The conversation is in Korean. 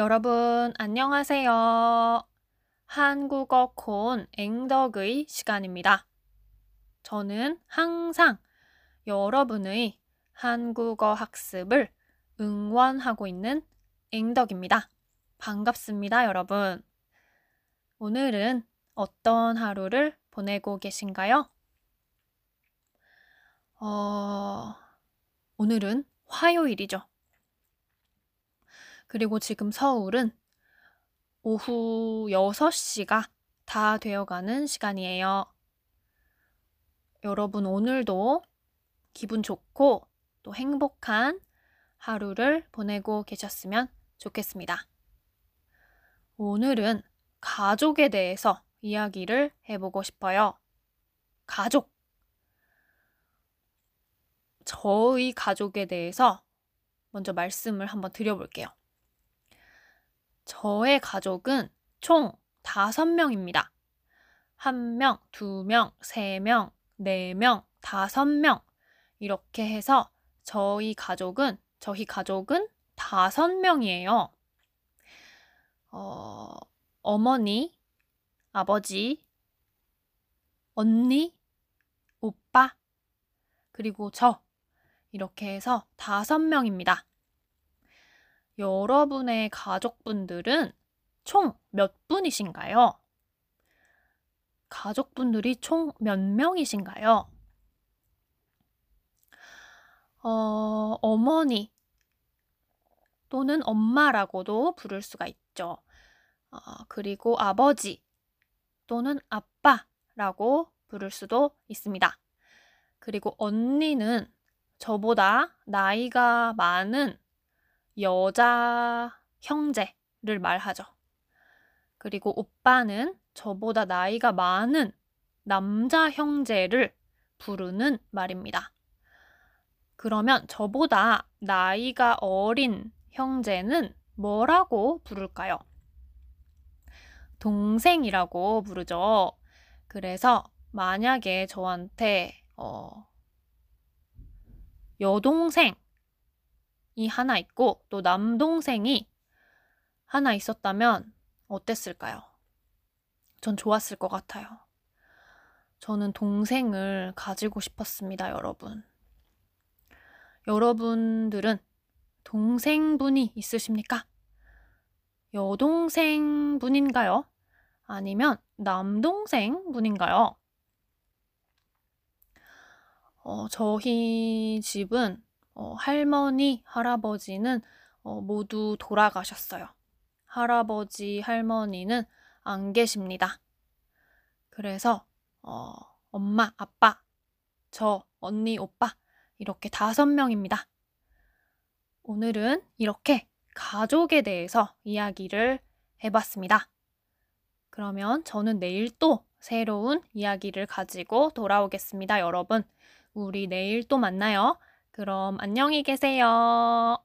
여러분, 안녕하세요. 한국어 콘 앵덕의 시간입니다. 저는 항상 여러분의 한국어 학습을 응원하고 있는 앵덕입니다. 반갑습니다, 여러분. 오늘은 어떤 하루를 보내고 계신가요? 어, 오늘은 화요일이죠. 그리고 지금 서울은 오후 6시가 다 되어가는 시간이에요. 여러분 오늘도 기분 좋고 또 행복한 하루를 보내고 계셨으면 좋겠습니다. 오늘은 가족에 대해서 이야기를 해보고 싶어요. 가족. 저의 가족에 대해서 먼저 말씀을 한번 드려볼게요. 저의 가족은 총 5명입니다. 1명, 2명, 3명, 4명, 5명. 이렇게 해서 저희 가족은, 저희 가족은 5명이에요. 어, 어머니, 아버지, 언니, 오빠, 그리고 저. 이렇게 해서 5명입니다. 여러분의 가족분들은 총 몇 분이신가요? 가족분들이 총 몇 명이신가요? 어, 어머니 또는 엄마라고도 부를 수가 있죠. 어, 그리고 아버지 또는 아빠라고 부를 수도 있습니다. 그리고 언니는 저보다 나이가 많은 여자 형제를 말하죠. 그리고 오빠는 저보다 나이가 많은 남자 형제를 부르는 말입니다. 그러면 저보다 나이가 어린 형제는 뭐라고 부를까요? 동생이라고 부르죠. 그래서 만약에 저한테 어, 여동생 이 하나 있고 또 남동생이 하나 있었다면 어땠을까요? 전 좋았을 것 같아요. 저는 동생을 가지고 싶었습니다, 여러분. 여러분들은 동생분이 있으십니까? 여동생분인가요? 아니면 남동생분인가요? 어, 저희 집은 어, 할머니, 할아버지는 어, 모두 돌아가셨어요. 할아버지, 할머니는 안 계십니다. 그래서 어, 엄마, 아빠, 저, 언니, 오빠 이렇게 다섯 명입니다. 오늘은 이렇게 가족에 대해서 이야기를 해봤습니다. 그러면 저는 내일 또 새로운 이야기를 가지고 돌아오겠습니다, 여러분. 우리 내일 또 만나요. 그럼 안녕히 계세요.